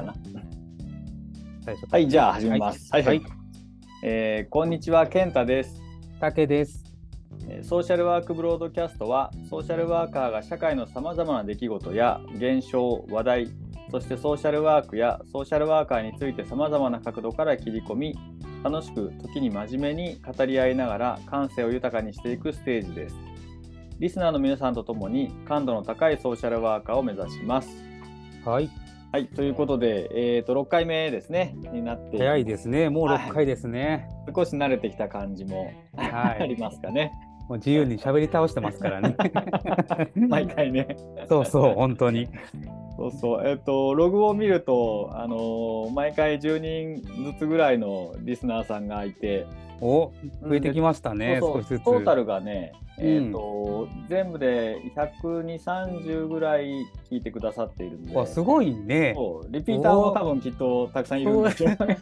かな。はい、じゃあ始めます。はい、はい、はいえーこんにちは、健太です。竹です。えーソーシャルワークブロードキャストは、ソーシャルワーカーが社会のさまざまな出来事や現象、話題、そしてソーシャルワークやソーシャルワーカーについてさまざまな角度から切り込み、楽しく、時に真面目に語り合いながら感性を豊かにしていくステージです。リスナーの皆さんと共に感度の高いソーシャルワーカーを目指します。はい。はい、ということで、えー、と6回目ですね、になって早いですね。もうはい6回ですね。少し慣れてきた感じもは ありい。ますかね。もう自由に喋り倒してますからね。毎回ね。そうそう、本当に。そうそう。えっ、と、ログを見ると、あのー毎回10人ずつぐらいのリスナーさんがいて、お、増えてきましたね。そうそう少しずつ。トータルがね、うんえっ、と、全部で120、30ぐらい聞いてくださっているんで。わ、すごいね。リピーターも多分きっとたくさんいるんでしょうね。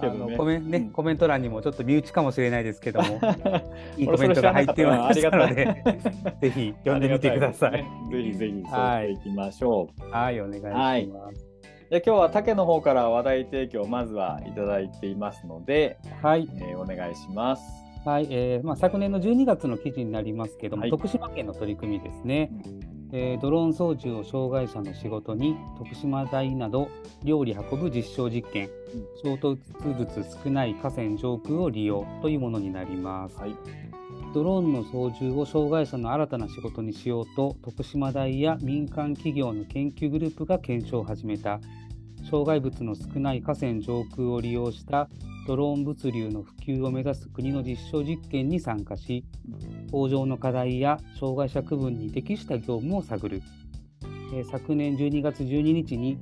あのコメンね、うんコメント欄にもちょっと身内かもしれないですけども、いい俺コメントが入ってまそれ知したので、ぜひ読んでみてください。ねぜひぜひそうしていきましょう。はい、お願いします。で今日は竹の方から話題提供をまずはいただいていますので、はい、えーお願いします。はい、えーまあ昨年の12月の記事になりますけども、はい徳島県の取り組みですね。えードローン操縦を障害者の仕事に徳島大など料理運ぶ実証実験、衝突物少ない河川上空を利用というものになります。はい。ドローンの操縦を障害者の新たな仕事にしようと徳島大や民間企業の研究グループが検証を始めた障害物の少ない河川上空を利用したドローン物流の普及を目指す国の実証実験に参加し工場の課題や障害者区分に適した業務を探る、えー昨年12月12日に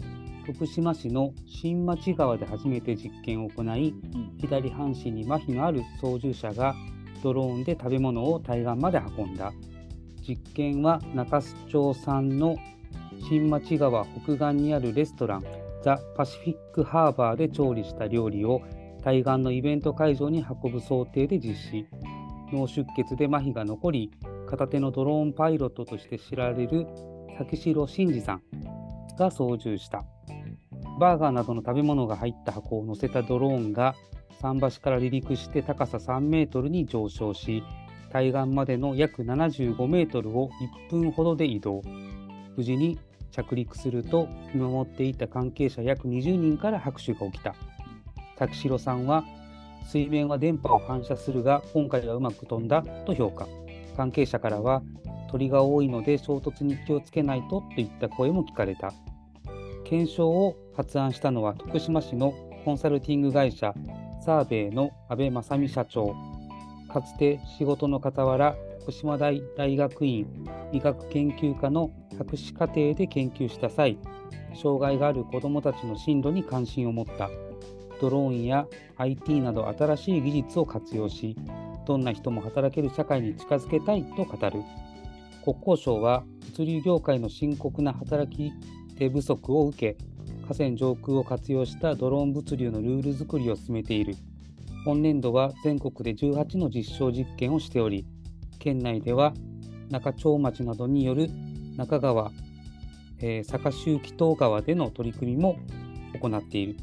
徳島市の新町川で初めて実験を行い左半身に麻痺のある操縦者がドローンで食べ物を対岸まで運んだ。実験は中洲町産の新町川北岸にあるレストランザ・パシフィック・ハーバーで調理した料理を。対岸のイベント会場に運ぶ想定で実施。脳出血で麻痺が残り片手のドローンパイロットとして知られる崎城真二さんが操縦した。バーガーなどの食べ物が入った箱を乗せたドローンが桟橋から離陸して高さ3メートルに上昇し対岸までの約75メートルを1分ほどで移動。無事に着陸すると見守っていた関係者約20人から拍手が起きた。滝城さんは水面は電波を反射するが今回はうまく飛んだと評価。関係者からは鳥が多いので衝突に気をつけないとといった声も聞かれた。検証を発案したのは徳島市のコンサルティング会社サーベイの安倍正美社長。かつて仕事の傍ら福島大大学院医学研究科の博士課程で研究した際障害がある子どもたちの進路に関心を持った。ドローンや IT など新しい技術を活用しどんな人も働ける社会に近づけたいと語る。国交省は物流業界の深刻な働き手不足を受け河川上空を活用したドローン物流のルール作りを進めている。今年度は全国で18の実証実験をしており県内では中町町などによる中川、えー坂周期東川での取り組みも行っている。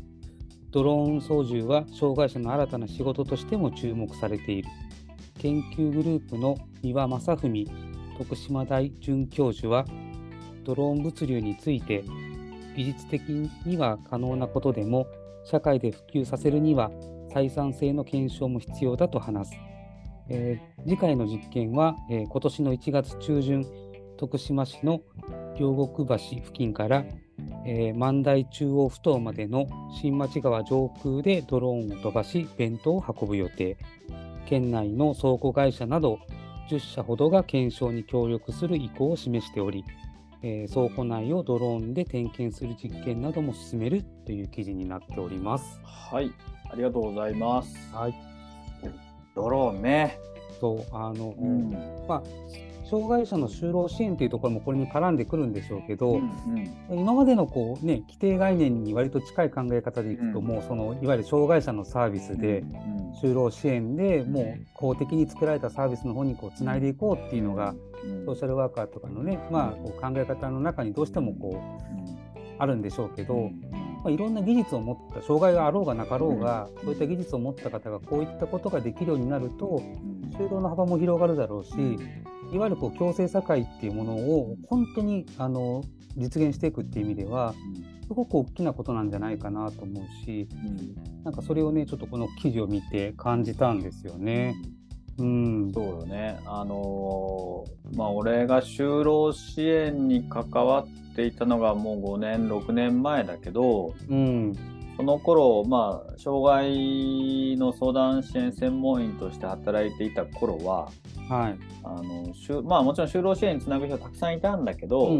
ドローン操縦は障害者の新たな仕事としても注目されている。研究グループの三輪正文徳島大准教授はドローン物流について技術的には可能なことでも社会で普及させるには採算性の検証も必要だと話す、えー次回の実験は、えー今年の1月中旬徳島市の両国橋付近から、えー万代中央埠頭までの新町川上空でドローンを飛ばし弁当を運ぶ予定県内の倉庫会社など10社ほどが検証に協力する意向を示しており、えー倉庫内をドローンで点検する実験なども進めるという記事になっております。はい。ありがとうございます。はい、ドローンね。そうあの、うん。まあ、障害者の就労支援というところもこれに絡んでくるんでしょうけど、うん今までのこう、ね、規定概念に割と近い考え方でいくと、うん。もうそのいわゆる障害者のサービスで、うん就労支援でもう公的に作られたサービスの方にこうつないでいこうっていうのが、うん。ソーシャルワーカーとかのね、まあ、こう考え方の中にどうしてもこうあるんでしょうけど、うんまあ、いろんな技術を持った障害があろうがなかろうが、そういった技術を持った方がこういったことができるようになると就労の幅も広がるだろうしいわゆるこう共生社会っていうものを本当にあの実現していくっていう意味ではすごく大きなことなんじゃないかなと思うしなんかそれをねちょっとこの記事を見て感じたんですよね。うん、そうよね。あのーまあ俺が就労支援に関わっていたのがもう5年6年前だけどうん、その頃まあ障害の相談支援専門員として働いていた頃ははい。あのしゅまあもちろん就労支援につなぐ人たくさんいたんだけど、うんう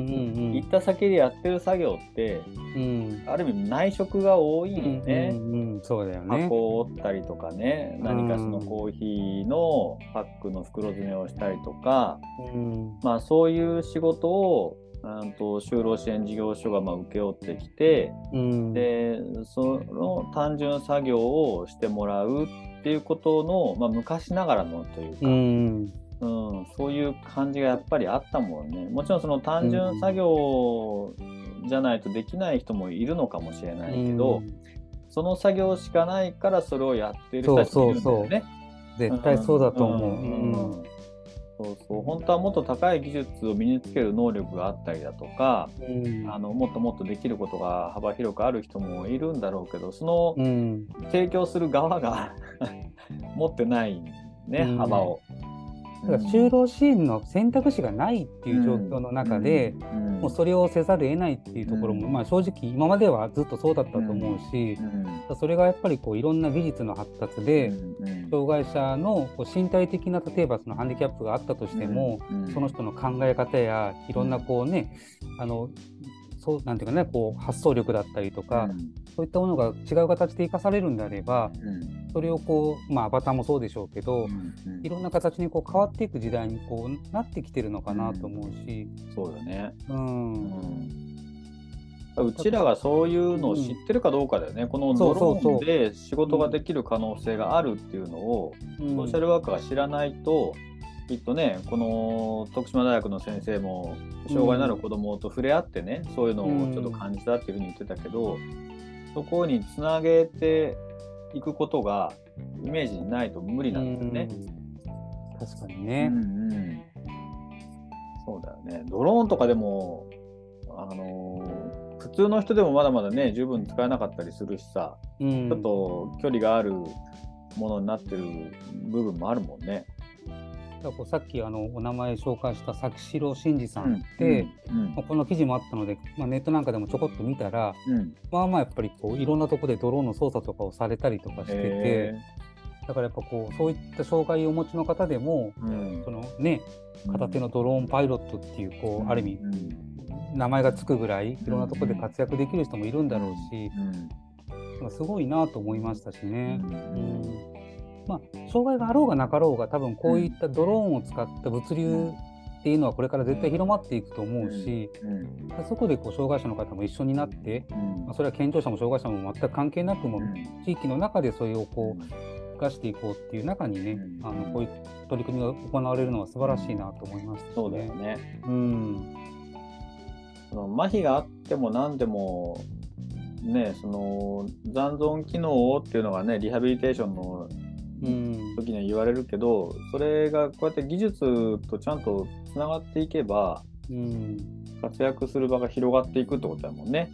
ん行った先でやってる作業ってうん。ある意味内職が多いよね。うんうんうん、そうだよね。箱を折ったりとかね何かそのコーヒーのパックの袋詰めをしたりとか、うん、まあ、そういう仕事をうんと就労支援事業所がまあ請け負ってきてうん、でその単純作業をしてもらうっていうことの、まあ、昔ながらのというか、うん、うん、そういう感じがやっぱりあったもんね。もちろんその単純作業じゃないとできない人もいるのかもしれないけど、その作業しかないからそれをやってる人たちもいるんだよね。絶対そうだと思う。んんんそうそう。本当はもっと高い技術を身につける能力があったりだとか、うん。あのもっともっとできることが幅広くある人もいるんだろうけどそのうん、提供する側が 持ってないね、うん。幅を。だから就労支援の選択肢がないっていう状況の中で、うん。もうそれをせざるを得ないっていうところも、うん。まあ正直今まではずっとそうだったと思うし、うん。それがやっぱりこういろんな技術の発達で、うん。障害者のこう身体的な例えばそのハンディキャップがあったとしても、うん。その人の考え方やいろんなこうね、あのそうなんていうかねこう発想力だったりとか、そういったものが違う形で生かされるんであればうん。それをこうまあアバターもそうでしょうけど、うんいろんな形にこう変わっていく時代にこうなってきてるのかなと思うし、そうだね。うん。うちらがそういうのを知ってるかどうかだよね、このドローンで仕事ができる可能性があるっていうのを、うん。ソーシャルワーカーが知らないと、きっとね、この徳島大学の先生も、障害のある子どもと触れ合ってね、そういうのをちょっと感じたっていうふうに言ってたけど、そこにつなげていくことが、イメージにないと無理なんだよね。うん確かにうね。んうん、そうだよね。ドローンとかでも、あのー普通の人でもまだまだね、十分使えなかったりするしさ、うんちょっと距離があるものになってる部分もあるもんね。だからこうさっきあのお名前紹介した崎城真二さんって、うんまあこの記事もあったので、まあ、ネットなんかでもちょこっと見たら、うん、まあまあやっぱりこういろんなとこでドローンの操作とかをされたりとかしてて、へだからやっぱこうそういった障害をお持ちの方でも、そのね片手のドローンパイロットっていうこう、ある意味うん名前がつくぐらいいろんなところで活躍できる人もいるんだろうし、うん。まあすごいなと思いましたしね。うん。うんまあ、障害があろうがなかろうが多分こういったドローンを使った物流っていうのはこれから絶対広まっていくと思うし、うん。そこでこう障害者の方も一緒になって、うん。まあ、それは健常者も障害者も全く関係なくも、うん。地域の中でそれをこう生かしていこうっていう中にね、うん。あのこういう取り組みが行われるのは素晴らしいなと思いましたしそうだよね。うん。その麻痺があっても何でもねその残存機能っていうのがねリハビリテーションのうん時には言われるけどそれがこうやって技術とちゃんとつながっていけばうん。活躍する場が広がっていくってことだもんね。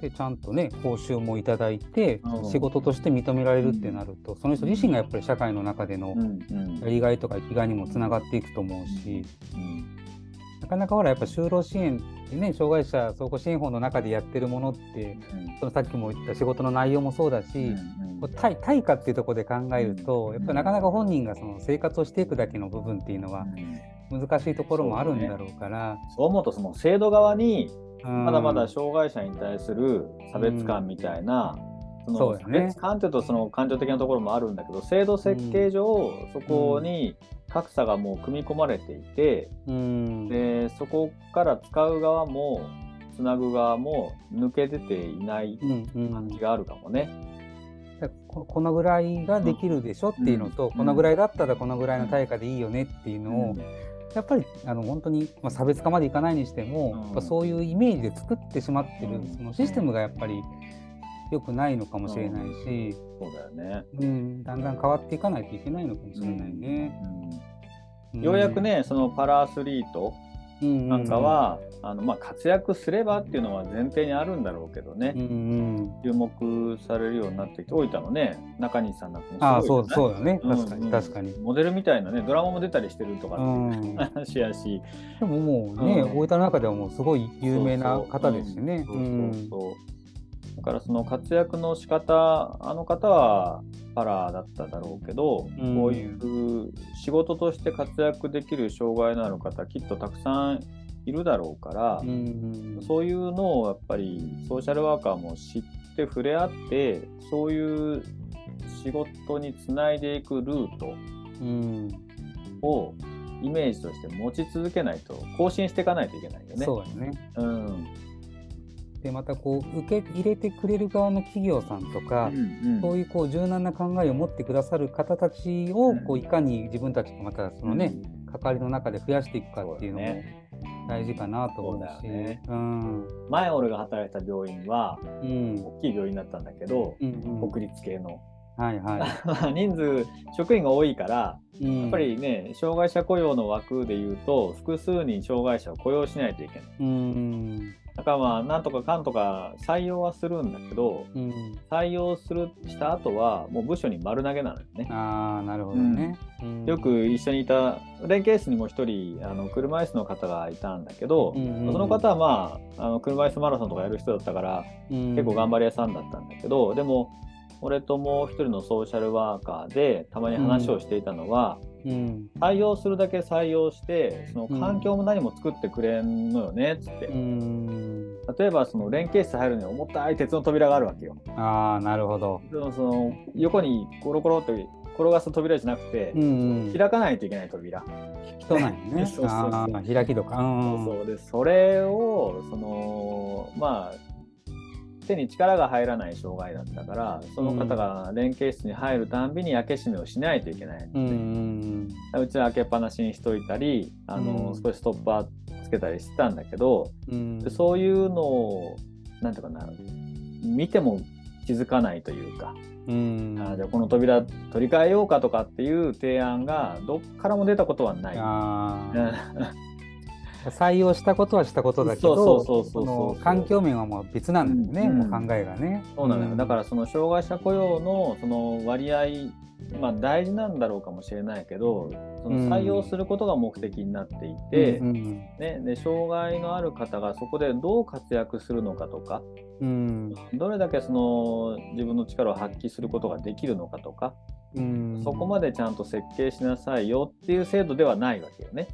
でちゃんとね報酬もいただいて、うん。仕事として認められるってなると、その人自身がやっぱり社会の中でのうん。うん。やりがいとか生きがいにもつながっていくと思うし、なかなかほらやっぱ就労支援ってね障害者総合支援法の中でやってるものってそのさっきも言った仕事の内容もそうだし、こう対対価っていうところで考えると、やっぱりなかなか本人がその生活をしていくだけの部分っていうのは難しいところもあるんだろうから、そう思うとその制度側にうん。まだまだ障害者に対する差別感みたいな、その差そうだね。別感というとその感情的なところもあるんだけど制度設計上、そこに格差がもう組み込まれていて、うん。でそこから使う側もつなぐ側も抜け出ていないうんうん。感じがあるかもね。だからここのぐらいができるでしょっていうのと、うん。このぐらいだったらこのぐらいの対価でいいよねっていうのを、やっぱりあの本当に、まあ、差別化までいかないにしても、そういうイメージで作ってしまってる、うん。そのシステムがやっぱり良くないのかもしれないし、そうだよね。うんだんだん変わっていかないといけないのかもしれないね。うん。ようやく、ね、そのパラアスリートうん。なんか、は、あのまあ、活躍すればっていうのは前提にあるんだろうけどね、うんうん、注目されるようになってきて、大分のね、中西さんなんかもすごいああそうそうだね。うん確かに確かに。モデルみたいなね、ドラマも出たりしてるとかって話やし、でももうね、うん。大分の中ではもうすごい有名な方ですしね。うん。そうそうそうだからその活躍の仕方あの方はパラだっただろうけど、うんこういう仕事として活躍できる障害のある方きっとたくさんいるだろうから、うんそういうのをやっぱりソーシャルワーカーも知って触れ合ってそういう仕事につないでいくルートうんをイメージとして持ち続けないと更新していかないといけないよね。そうだね。うんでまたこう受け入れてくれる側の企業さんとか、うんそういうこう柔軟な考えを持ってくださる方たちをこううんいかに自分たちとまたそのね、関わりの中で増やしていくかっていうのも大事かなと思うし。ね。うん。前俺が働いた病院はうん。大きい病院だったんだけど、うんうん。国立系のはいは 人数職員が多いからい。うん。やっぱりね障害者雇用の枠でいうと複数人障害者を雇用しないといけない。うん。だからまあなんとかかんとか採用はするんだけどうん。採用するした後はもう部署に丸投げなのよね。ああなるほどね。うん。よく一緒にいた連携室にも一人あの車椅子の方がいたんだけど、うんうんその方はまああの車椅子マラソンとかやる人だったから結構頑張り屋さんだったんだけど、でも俺ともう一人のソーシャルワーカーでたまに話をしていたのは、うん。採用するだけ採用してその環境も何も作ってくれんのよねっつって、うん。例えばその連携室入るには重たい鉄の扉があるわけよ。ああなるほど。でもその横にコロコロって転がす扉じゃなくて、うんうん。開かないといけない扉、人なんよね。そうそうそう。開きとか。うん。そうそう。でそれをそのまあ手に力が入らない障害だったからその方が連携室に入るたんびに開け閉めをしないといけない、うんうちは開けっぱなしにしといたりあの、うん。少しストッパーつけたりしてたんだけど、うん。でそういうのをなんていうかな見ても気づかないというか、うん。あじゃあこの扉取り替えようかとかっていう提案がどっからも出たことはない。採用したことはしたことだけど環境面はもう別なんだよね、うん。もう考えがね。そうなのよ、だからその障害者雇用のその割合、まあ、大事なんだろうかもしれないけどその採用することが目的になっていて、うんうん。ね、で障害のある方がそこでどう活躍するのかとかうん。どれだけその自分の力を発揮することができるのかとか、うん。そこまでちゃんと設計しなさいよっていう制度ではないわけよね。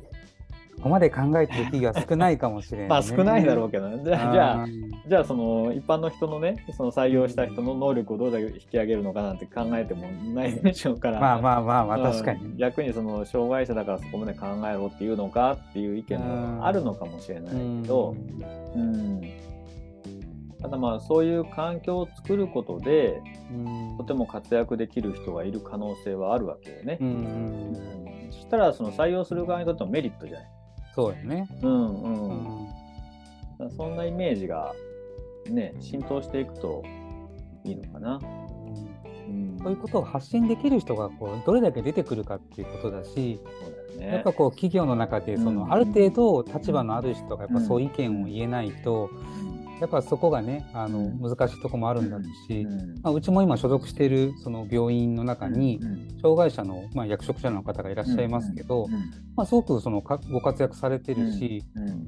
ここまで考えてる企業は少ないかもしれない、ね。まあ少ないだろうけどね。じゃあじゃああじゃあその一般の人のねその採用した人の能力をどれだけ引き上げるのかなんて考えてもないでしょうから。まあまあまあまあうん確かに。逆にその障害者だからそこまで考えろっていうのかっていう意見もあるのかもしれないけど、うんただまあそういう環境を作ることでうんとても活躍できる人がいる可能性はあるわけよねう。んうんそしたらその採用する側にとってもメリットじゃない。そうやね。うんううんんだからそんなイメージがね浸透していくといいのかな。うん、そういうことを発信できる人がこうどれだけ出てくるかっていうことだし、ね。やっぱこう企業の中でその、うんある程度立場のある人がやっぱうんそう意見を言えないと、やっぱそこがねあのうん。難しいとこもあるんだろうし、うん。まあ、うちも今所属しているその病院の中にうん。障害者の、まあ、役職者の方がいらっしゃいますけど、まあ、すごくそのかご活躍されてるし、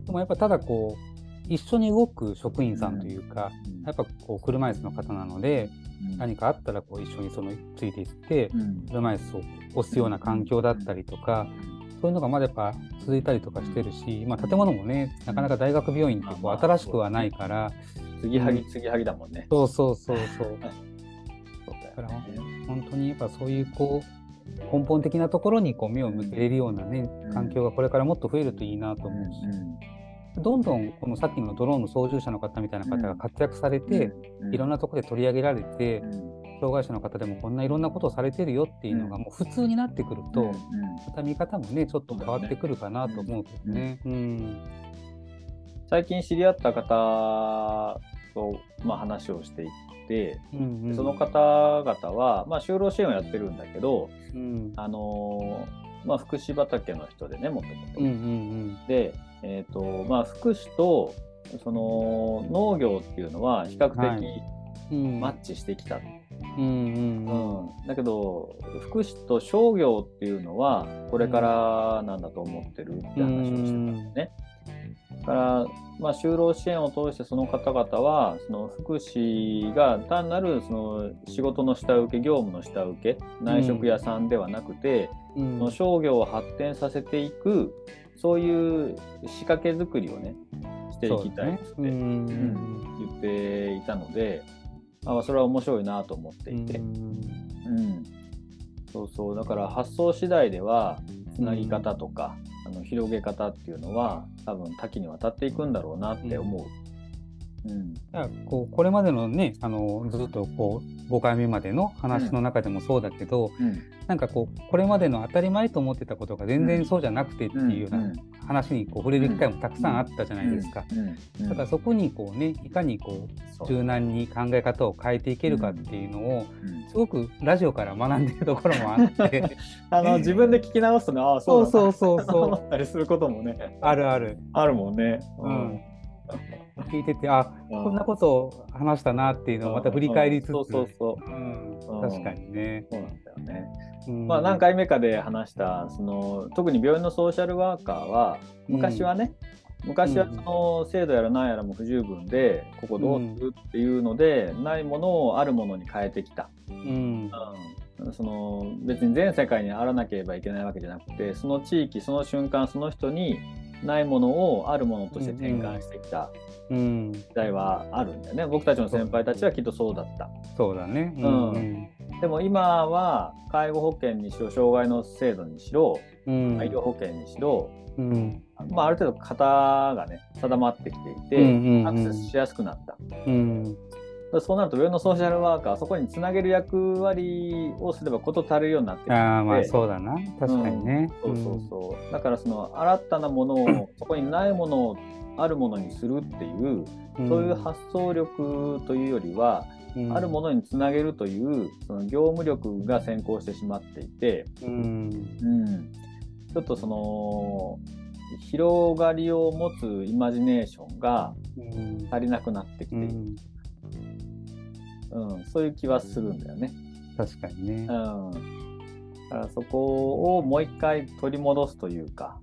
でもやっぱただこう一緒に動く職員さんというか、うん。やっぱこう車椅子の方なのでうん。何かあったらこう一緒にそのついていってうん。車椅子を押すような環境だったりとか、そういうのがまだやっぱ続いたりとかしてるし、まあ、建物もねなかなか大学病院ってこう新しくはないから、継ぎはぎ継ぎはぎだもんね。そうそうそうそう。そうだよね。本当にやっぱそういうこう根本的なところにこう目を向けれるようなねうん。環境がこれからもっと増えるといいなと思うし、どんどんこのさっきのドローンの操縦者の方みたいな方が活躍されて、いろんななところで取り上げられて、障害者の方でもこんないろんなことをされてるよっていうのがもう普通になってくると、うんまた見方もねちょっと変わってくるかなと思うけどね。うん最近知り合った方と、まあ、話をしていって、うんうん。その方々は、まあ、就労支援をやってるんだけど、うん。あのーまあ、福祉畑の人でねもともと。うんうん。で、えーとまあ、福祉とその農業っていうのは比較はい。的うん。マッチしてきた、うんうんうん。だけど福祉と商業っていうのはこれからなんだと思ってるって話をしてたんですね。だから、まあ、就労支援を通してその方々はその福祉が単なるその仕事の下請け業務の下請け内職屋さんではなくて、うん。その商業を発展させていくそういう仕掛け作りをねしていきたいって言っていたので、まあ、それは面白いなと思っていて、うん。うん。そうそう。だから発想次第ではつなぎ方とか、あの広げ方っていうのは多分多岐にわたっていくんだろうなって思う。うん。だからこうこれまでのねあのずっとこう5回目までの話の中でもそうだけど、うん。なんかこうこれまでの当たり前と思ってたことが全然そうじゃなくてっていうような話にこう触れる機会もたくさんあったじゃないですか。だからそこにこうねいかにこそう。う柔軟に考え方を変えていけるかっていうのをうん。すごくラジオから学んでるところもあって。あの自分で聞き直すとね、ああ、そそううそうそう。思そうったりすることもね、あるある。あるもんね。うん聞いててあうん。こんなことを話したなっていうのをまた振り返りつつ、そうそうそう。うん。うん。確かにね。そうなんだよね。うん。まあ何回目かで話したその特に病院のソーシャルワーカーは昔はね、昔はその制度やら何やらも不十分でここどうするっていうので、ないものをあるものに変えてきた。うん。うん、その別に全世界にあらなければいけないわけじゃなくてその地域その瞬間その人にないものをあるものとして転換してきたうん、時代はあるんだよね、僕たちの先輩たちはきっとそうだった。そうだね。うん。でも今は介護保険にしろ障害の制度にしろうん。医療保険にしろ、うん。まあ、ある程度型がね定まってきていて、うんうんうん。アクセスしやすくなった。うんそうなると上のソーシャルワーカーはそこにつなげる役割をすれば事足りるようになってきてああまあそうだな。確かにね。そうそうそう。だからその新たなものをそこにないものをあるものにするっていう、うん。そういう発想力というよりは、うん。あるものにつなげるというその業務力が先行してしまっていて、うん。うん、ちょっとその広がりを持つイマジネーションがうん。足りなくなってきている、うんうんそういう気はするんだよね。確かにねうん、。だからそこをもう一回取り戻すというか、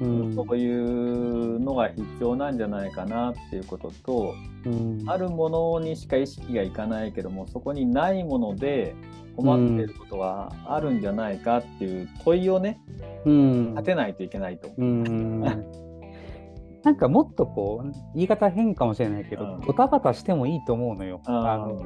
うんそういうのが必要なんじゃないかなっていうことと、うんあるものにしか意識がいかないけどもそこにないもので困っていることがあるんじゃないかっていう問いをねうん立てないといけないと思う。うんなんかもっとこう言い方変かもしれないけど、うんドタバタしてもいいと思うのよ。ああの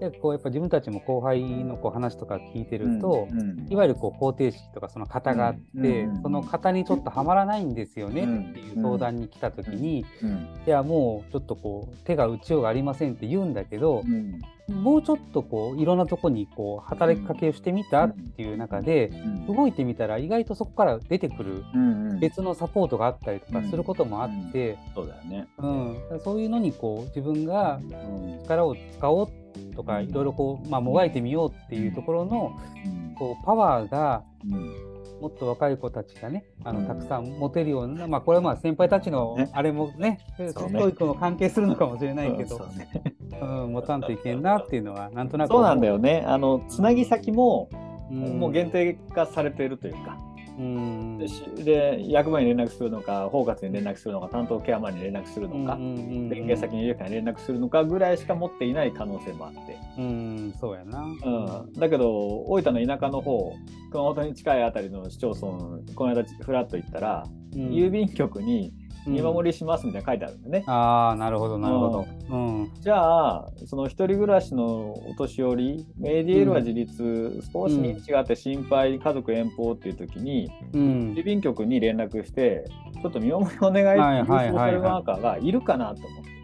でこうやっぱ自分たちも後輩のこう話とか聞いてると、うんうん。いわゆるこう方程式とかその型があって、うんうん。その型にちょっとはまらないんですよねうんっていう相談に来た時に、うんいやもうちょっとこう手が打ちようがありませんって言うんだけどう、ん。もうちょっとこういろんなとこにこう働きかけをしてみたっていう中で、うん動いてみたら意外とそこから出てくるうんうん。別のサポートがあったりとかすることもあって、そうだよね。うん。そういうのにこう自分がうん。力を使おうとかいろいろこう、まあ、もがいてみようっていうところのこうパワーがうん。もっと若い子たちがねあうん。のたくさん持てるような、まあ、これはまあ先輩たちのね。あれもね教育も関係するのかもしれないけど、そうん、持たんといけんなっていうのはなんとなくそうなんだよ、よね。あのつなぎ先も、うん、もう限定化されているというか、うん。で役場に連絡するのか、包括に連絡するのか、担当ケアマンに連絡するのか、連連携先の医療機関に連絡するのかぐらいしか持っていない可能性もあって、うんそうやな、うん、だけど大分の田舎の方熊本に近いあたりの市町村この間フラッと行ったら、うん郵便局に見守りしますみたいなの書いてあるんだよね、ああなるほどなるほど、うん。じゃあその一人暮らしのお年寄り ADL は自立、少し認知があって心配家族遠方っていう時に、うん。郵便局に連絡してちょっと見守りお願いっていうソーシャルワーカーがいるかなと思って。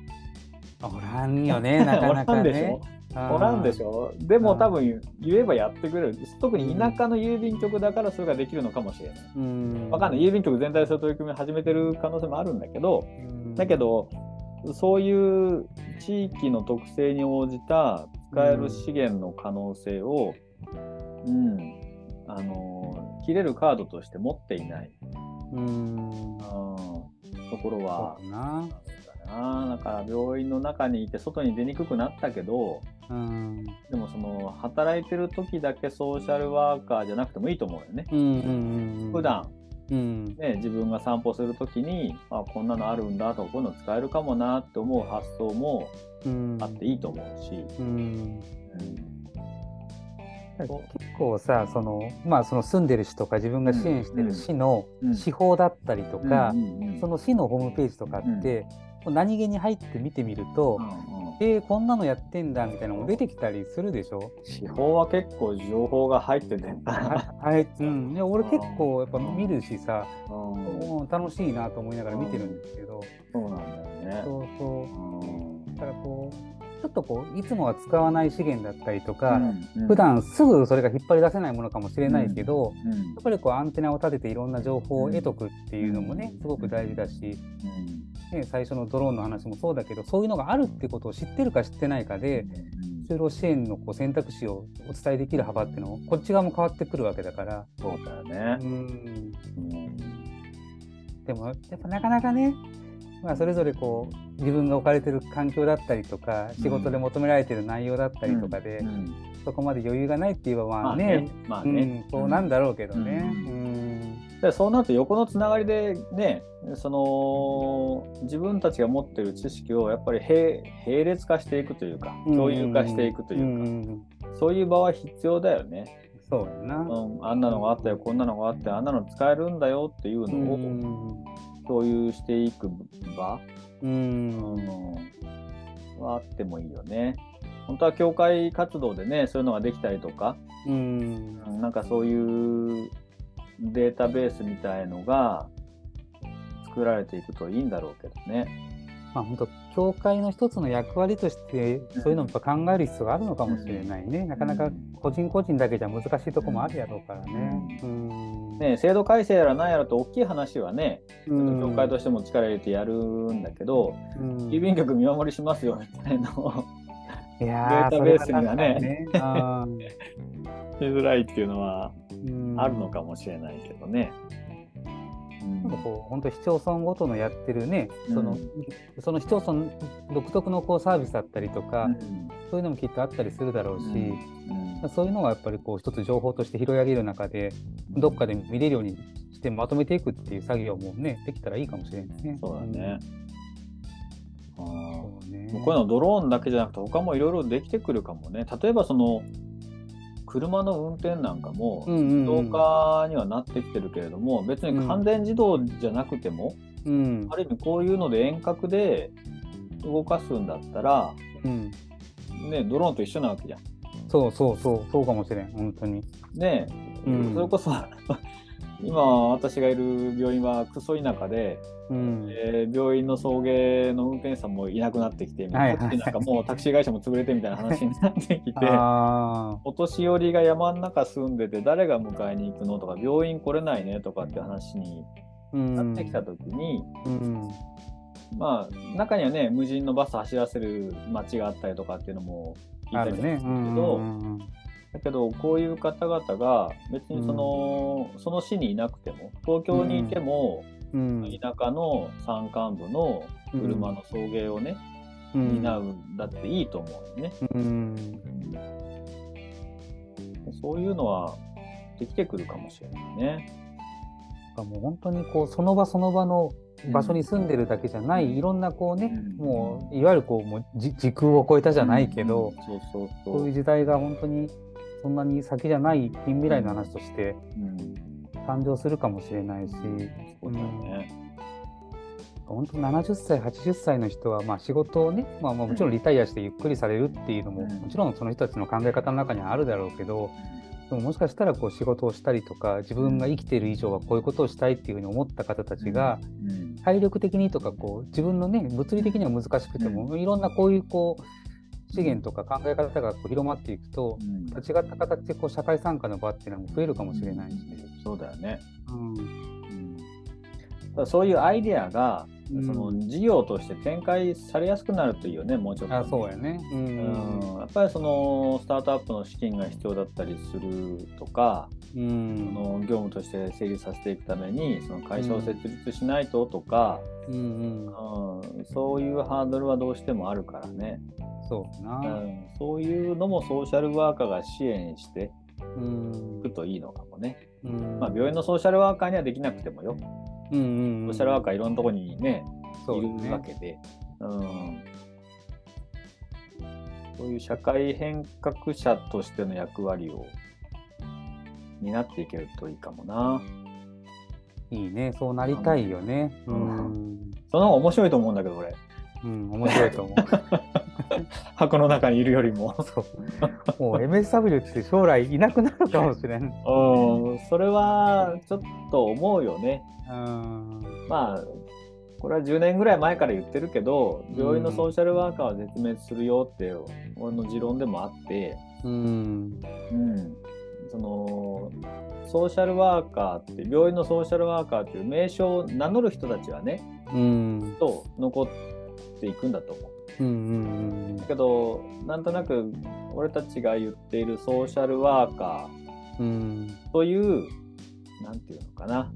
おらんよねなかなかね。ょ？おらんでしょ？でも多分言えばやってくれる。特に田舎の郵便局だからそれができるのかもしれない。うん。わかんない。郵便局全体でそういう取り組みを始めてる可能性もあるんだけどだけどそういう地域の特性に応じた使える資源の可能性を、うんあの切れるカードとして持っていない、うん。うん、ところは。そうだな。だな。だから病院の中にいて外に出にくくなったけどうん。でもその働いてる時だけソーシャルワーカーじゃなくてもいいと思うよね。うんうんうん普段。うん。ね、自分が散歩する時にあこんなのあるんだとかこういうの使えるかもなって思う発想もうん。あっていいと思うし、うん。うん。結構さそのまあその住んでる市とか自分が支援してる市のうん司法だったりとか、うんうんうんその市のホームページとかって、何気に入って見てみると、えー、こんなのやってんだみたいなのも出てきたりするでしょ？司法は結構情報が入ってて、ははい、うん、で俺結構やっぱ見るしさ、うん。うん、楽しいなと思いながら見てるんですけど、そうなんだよね。そうそう。うん。だからこうちょっとこういつもは使わない資源だったりとか、うん普段すぐそれが引っ張り出せないものかもしれないけど、うんやっぱりこうアンテナを立てていろんな情報を得とくっていうのもね、うんすごく大事だし、うん。ね、最初のドローンの話もそうだけどそういうのがあるってことを知ってるか知ってないかで就労支援のこう選択肢をお伝えできる幅っていうのをこっち側も変わってくるわけだから、そうだよね。う。ん、うん。でもやっぱなかなかね、まあ、それぞれこう自分が置かれてる環境だったりとか仕事で求められてる内容だったりとかで、うん。そこまで余裕がないって言えばまあね,、まあね、まあね。うん、そうなんだろうけどね。ううん。でそうなると横のつながりでねその自分たちが持ってる知識をやっぱり並並列化していくというか共有化していくというか、ん。そういう場は必要だよね、そうだな。うん、あんなのがあったよこんなのがあってあんなの使えるんだよっていううのをん共有していく場、ううんん、はあってもいいよね。本当は教会活動でねそういうのができたりとか、うん。うんなんかそういうデータベースみたいのが作られていくといいんだろうけどね。まあ本当教会の一つの役割としてそういうのもやっぱ考える必要があるのかもしれないね。なかなか個人個人だけじゃ難しいとこもあるやろうからね。うんね制度改正やら何やらと大きい話はね、ちょっうんと教会としても力入れてやるんだけど、うん。郵便局見守りしますよみたいな。データベースにはねそれは確かにね。しづらいっていうのはうん。あるのかもしれないけどね。うん。なんかこう本当市町村ごとのやってるね、そのうん。その市町村独特のこうサービスだったりとか、うん。そういうのもきっとあったりするだろうし、うん。そういうのはやっぱりこう一つ情報として拾い上げる中でどっかで見れるようにしてまとめていくっていう作業もねできたらいいかもしれないね。そうだね。あうね。こういうのドローンだけじゃなくて他もいろいろできてくるかもね。例えばその車の運転なんかもうんうんうん自動化にはなってきてるけれども、別に完全自動じゃなくても、うんある意味こういうので遠隔で動かすんだったら、うん、ね、ドローンと一緒なわけじゃん。そうそうそうそうかもしれん本当に。ね、うんそれこそ今私がいる病院はクソ田舎で、うん。えー病院の送迎の運転手さんもいなくなってきて、はいはいなんかもうタクシー会社も潰れてみたいな話になってきて。あお年寄りが山の中住んでて誰が迎えに行くのとか病院来れないねとかって話になってきた時に、うん。まあ中にはね無人のバス走らせる街があったりとかっていうのも聞いたりする。んですけど、うんだけどこういう方々が別にその,、その市にいなくても東京にいても、うん。田舎の山間部の車の送迎をね、うん。担うんだっていいと思うよね。うん。そういうのはできてくるかもしれないね。もう本当にこうその場その場の場所に住んでるだけじゃない、いろんなこうね、うん。もういわゆるこうもうじ時空を超えたじゃないけど、そういう時代が本当にそんなに先じゃない近未来の話としてうん、誕生するかもしれないし、そうだよね。本当70歳80歳の人はまあ仕事をね、まあ、まあもちろんリタイアしてゆっくりされるっていうのも、うん。もちろんその人たちの考え方の中にはあるだろうけどでももしかしたらこう仕事をしたりとか自分が生きている以上はこういうことをしたいっていうふうに思った方たちが、うん。体力的にとかこう自分のね物理的には難しくても、いろんなこういうこう資源とか考え方がこう広まっていくと、うん。違った形でこう社会参加の場っていうのも増えるかもしれないし、そうだよね。うん。うん。そういうアイデアが、うん。その事業として展開されやすくなるといいよね、もうちょっと、あそうやね。ううん。んやっぱりそのスタートアップの資金が必要だったりするとか、うそんの業務として成立させていくためにその会社を設立しないととか、うんうん。うん。そういうハードルはどうしてもあるからね、そうな。うん、そういうのもソーシャルワーカーが支援してうんいくといいのかもね。うんまあ、病院のソーシャルワーカーにはできなくてもよ、うんうんソーシャルワーカーいろんなところにね、いそうだね。るわけで、うん、そういう社会変革者としての役割を担っていけるといいかもな。いいね、そうなりたいよね。ううんん。その方が面白いと思うんだけど、俺。うん、面白いと思う。箱の中にいるよりも。そう。もう MSW って将来いなくなるかもしれん。うん、それはちょっと思うよね。うん。まあ、これは10年ぐらい前から言ってるけど、病院のソーシャルワーカーは絶滅するよって、俺の持論でもあって、うん。うん、そのソーシャルワーカーって病院のソーシャルワーカーっていう名称を名乗る人たちはねうん。と残っていくんだと思う。うんうんだけどなんとなく俺たちが言っているソーシャルワーカうん。うん。ーというなんていうのかな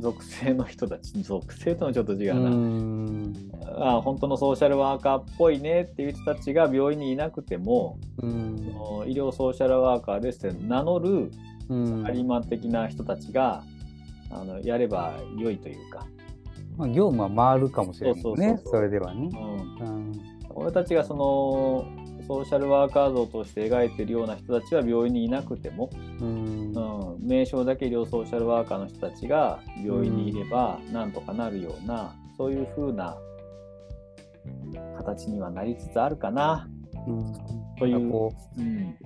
属性の人たち属性とのちょっと違うな、うん。あ本当のソーシャルワーカーっぽいねっていう人たちが病院にいなくてもうん。その医療ソーシャルワーカーですって名乗るうんサラリーマン的な人たちがあのやれば良いというか、まあ、業務は回るかもしれないねそれではね。うん、うん。俺たちがそのソーシャルワーカー像として描いているような人たちは病院にいなくても、うん。うん、名称だけ医療ソーシャルワーカーの人たちが病院にいればなんとかなるような、そういう風な形にはなりつつあるかなうん。という。こうんう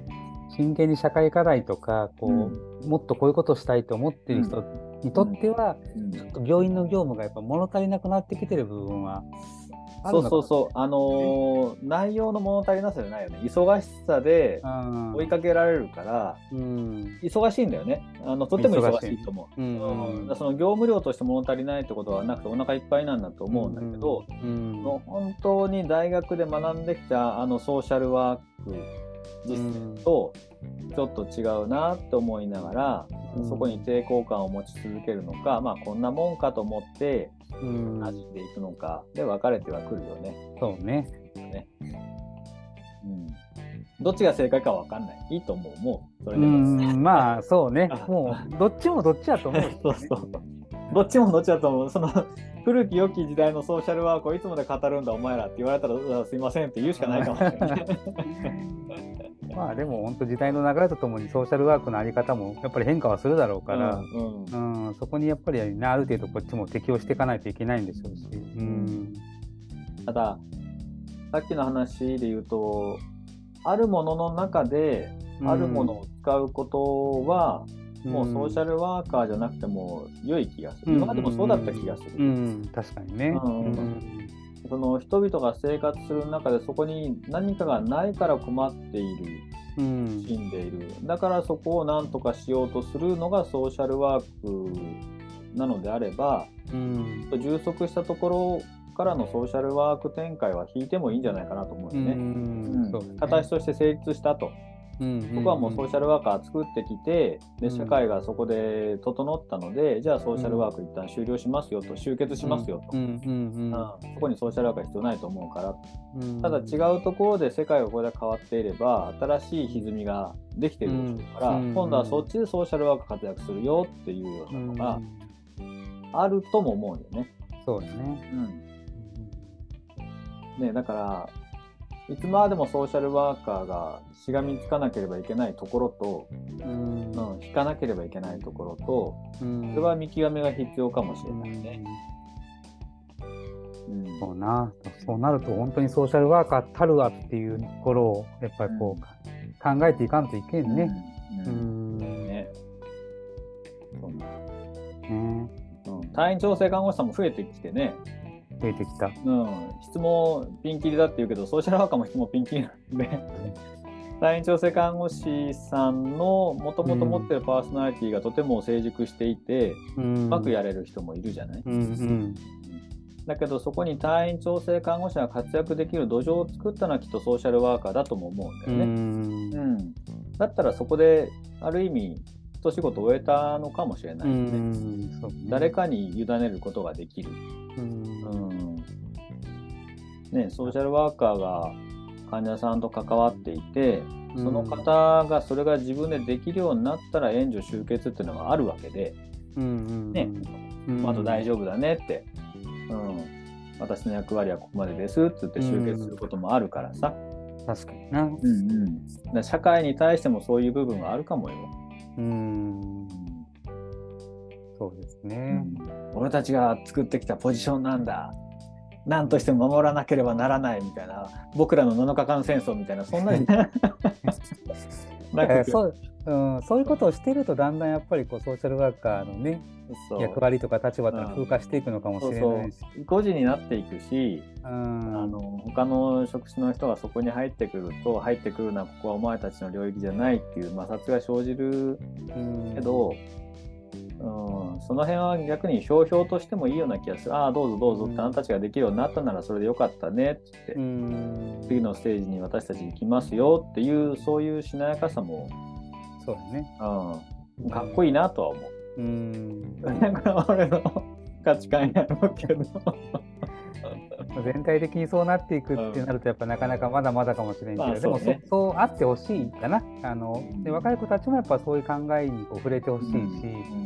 真剣に社会課題とかこう、うんもっとこういうことしたいと思ってる人にとっては、うん。ちょっと病院の業務がやっぱ物足りなくなってきてる部分はあそうそうそう、あのー内容の物足りなさじゃないよね。忙しさでうん。追いかけられるから、うん。忙しいんだよね。あのとっても忙しいと思う。うん。その業務量として物足りないってことはなくてお腹いっぱいなんだと思うんだけど、うん。その本当に大学で学んできたあのソーシャルワーク実践とちょっと違うなって思いながら、うんそこに抵抗感を持ち続けるのか、まあこんなもんかと思ってうん馴染んでいくのかで分かれてはくるよね。そうね。ねうん、どっちが正解かは分かんない。いいと思う。もうそれうでも。んまあそうねあ もうどっちもどっちやと思う、ね、そうそう。どっちもどっちだと思う。その 古き良き時代のソーシャルワークをいつまで語るんだお前らって言われたらすいませんって言うしかないかもしれない。まあでも本当時代の流れとともにソーシャルワークのあり方もやっぱり変化はするだろうから、うんうんうんそこにやっぱりねある程度こっちも適応していかないといけないんでしょうし。うんたださっきの話で言うとあるものの中であるものを使うことは、もうソーシャルワーカーじゃなくても良い気がする。今までもそうだった気がする。確かにね。その人々が生活する中でそこに何かがないから困っているうん。死んでいる。だからそこを何とかしようとするのがソーシャルワークなのであればうん。充足したところからのソーシャルワーク展開は引いてもいいんじゃないかなと思うよね。うん。ね。形として成立したと、うんそこはもうソーシャルワーカー作ってきてで社会がそこで整ったので、じゃあソーシャルワーク一旦終了しますよと集結しますよと、そこにソーシャルワーカー必要ないと思うから。うんただ違うところで世界がこれで変わっていれば新しい歪みができているでしょうから、うん今度はそっちでソーシャルワーク活躍するよっていうよううなんのがあるとも思うよね。そうだね。うん。ねだからいつまでもソーシャルワーカーがしがみつかなければいけないところと、うん。うん、引かなければいけないところとうん。それは見極めが必要かもしれないね。うん。そうな、そうなると本当にソーシャルワーカーたるわっていうところをやっぱりこう、考えていかんといけんね。ううん。ん。ね。そうね。うん。退院調整看護師さんも増えてきてね、増えてきた。うん、質問ピンキリだって言うけど、ソーシャルワーカーも質問ピンキリなんで、退院調整看護師さんのもともと持ってるパーソナリティがとても成熟していて、ううまくやれる人もいるじゃない、うんうんだけどそこに退院調整看護師が活躍できる土壌を作ったのはきっとソーシャルワーカーだとも思うんだうよね。ん。うん。だったらそこである意味一仕事終えたのかもしれなういよね。誰かに委ねることができる。うん。うんね、ソーシャルワーカーが患者さんと関わっていてその方がそれが自分でできるようになったら援助集結っていうのがあるわけで、ね。うん。あと大丈夫だねって、うん、私の役割はここまでですって言って集結することもあるからさ、確かにな。うんうん、社会に対してもそういう部分があるかもよ。うん。そうですうね。ん。俺たちが作ってきたポジションなんだ何としても守らなければならないみたいな僕らの7日間戦争みたいなそんなに なくだからそううん、そういうことをしてるとだんだんやっぱりこうソーシャルワーカーのね役割とか立場っていうのはうん風化していくのかもしれないうし。誤字になっていくし、うん。あの他の職種の人がそこに入ってくると入ってくるのはここはお前たちの領域じゃないっていう摩擦が生じるうんけど、うん、その辺は逆にひょうひょうとしてもいいような気がする。ああどうぞどうぞってあなたたちができるようになったならそれでよかったねって、うん。次のステージに私たち行きますよっていうそういうしなやかさも、そうだね。うん、かっこいいなとは思う。うん。俺の価値観やろうけど。全体的にそうなっていくってなるとやっぱなかなかまだまだかもしれんけど、まあでもそうね。そそうあってほしいかな。あので若い子たちもやっぱそういう考えにこう触れてほしいし、うん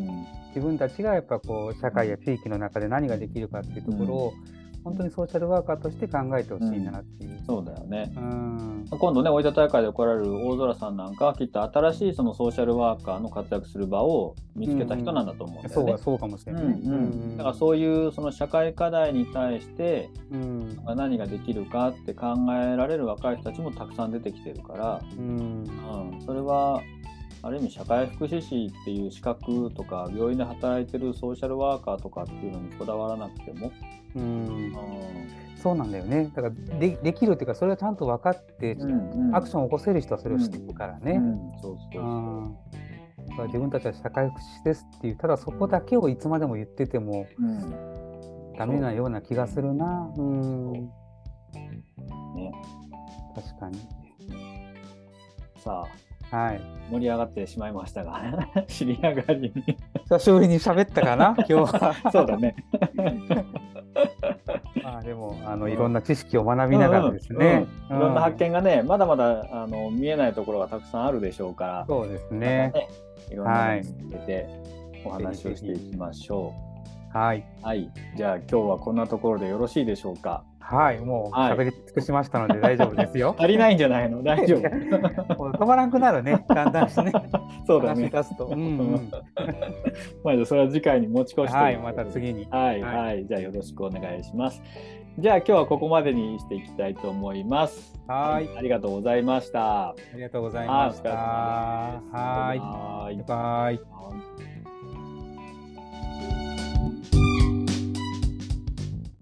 自分たちがやっぱこう社会や地域の中で何ができるかっていうところを、本当にソーシャルワーカーとして考えてほしいなっていう。そうだよね。うん今度ね、大分大会で来られる大空さんなんかはきっと新しいそのソーシャルワーカーの活躍する場を見つけた人なんだと思うんだよね。そうはそうかもしれない。うんうんだからそういうその社会課題に対してうん何ができるかって考えられる若い人たちもたくさん出てきてるから、うんうん、それはある意味社会福祉士っていう資格とか病院で働いてるソーシャルワーカーとかっていうのにこだわらなくても、うん。うんそうなんだよね。だからでできるっていうかそれをちゃんと分かって、うんうん。アクションを起こせる人はそれをしていくからね。うんそうそううん。だから自分たちは社会福祉士ですっていうただそこだけをいつまでも言っててもうん。ダメなような気がするな。うん。ね、確かに。さあはい。盛り上がってしまいましたが 知り上がりに久しぶりに喋ったかな 今日は。そうだね まあでもあのいろんな知識を学びながらですね。いろんな発見がねまだまだあの見えないところがたくさんあるでしょうからそうですね。ねいろんなはいのに向けてお話をしていきましょはい。うはいじゃあ今日はこんなところでよろしいでしょうか？はい。もうはい喋り尽くしましたので大丈夫ですよ。足りないんじゃないの？大丈夫 止まらんくなるね。だんだんしてね。そうだね出すと。うんうんまあじゃあそれは次回に持ち越してはい。また次に。はい、はいはい、じゃあよろしくお願いします。じゃあ今日はここまでにしていきたいと思います。はいありがとうございました。ありがとうございました。はいバイバイ。はい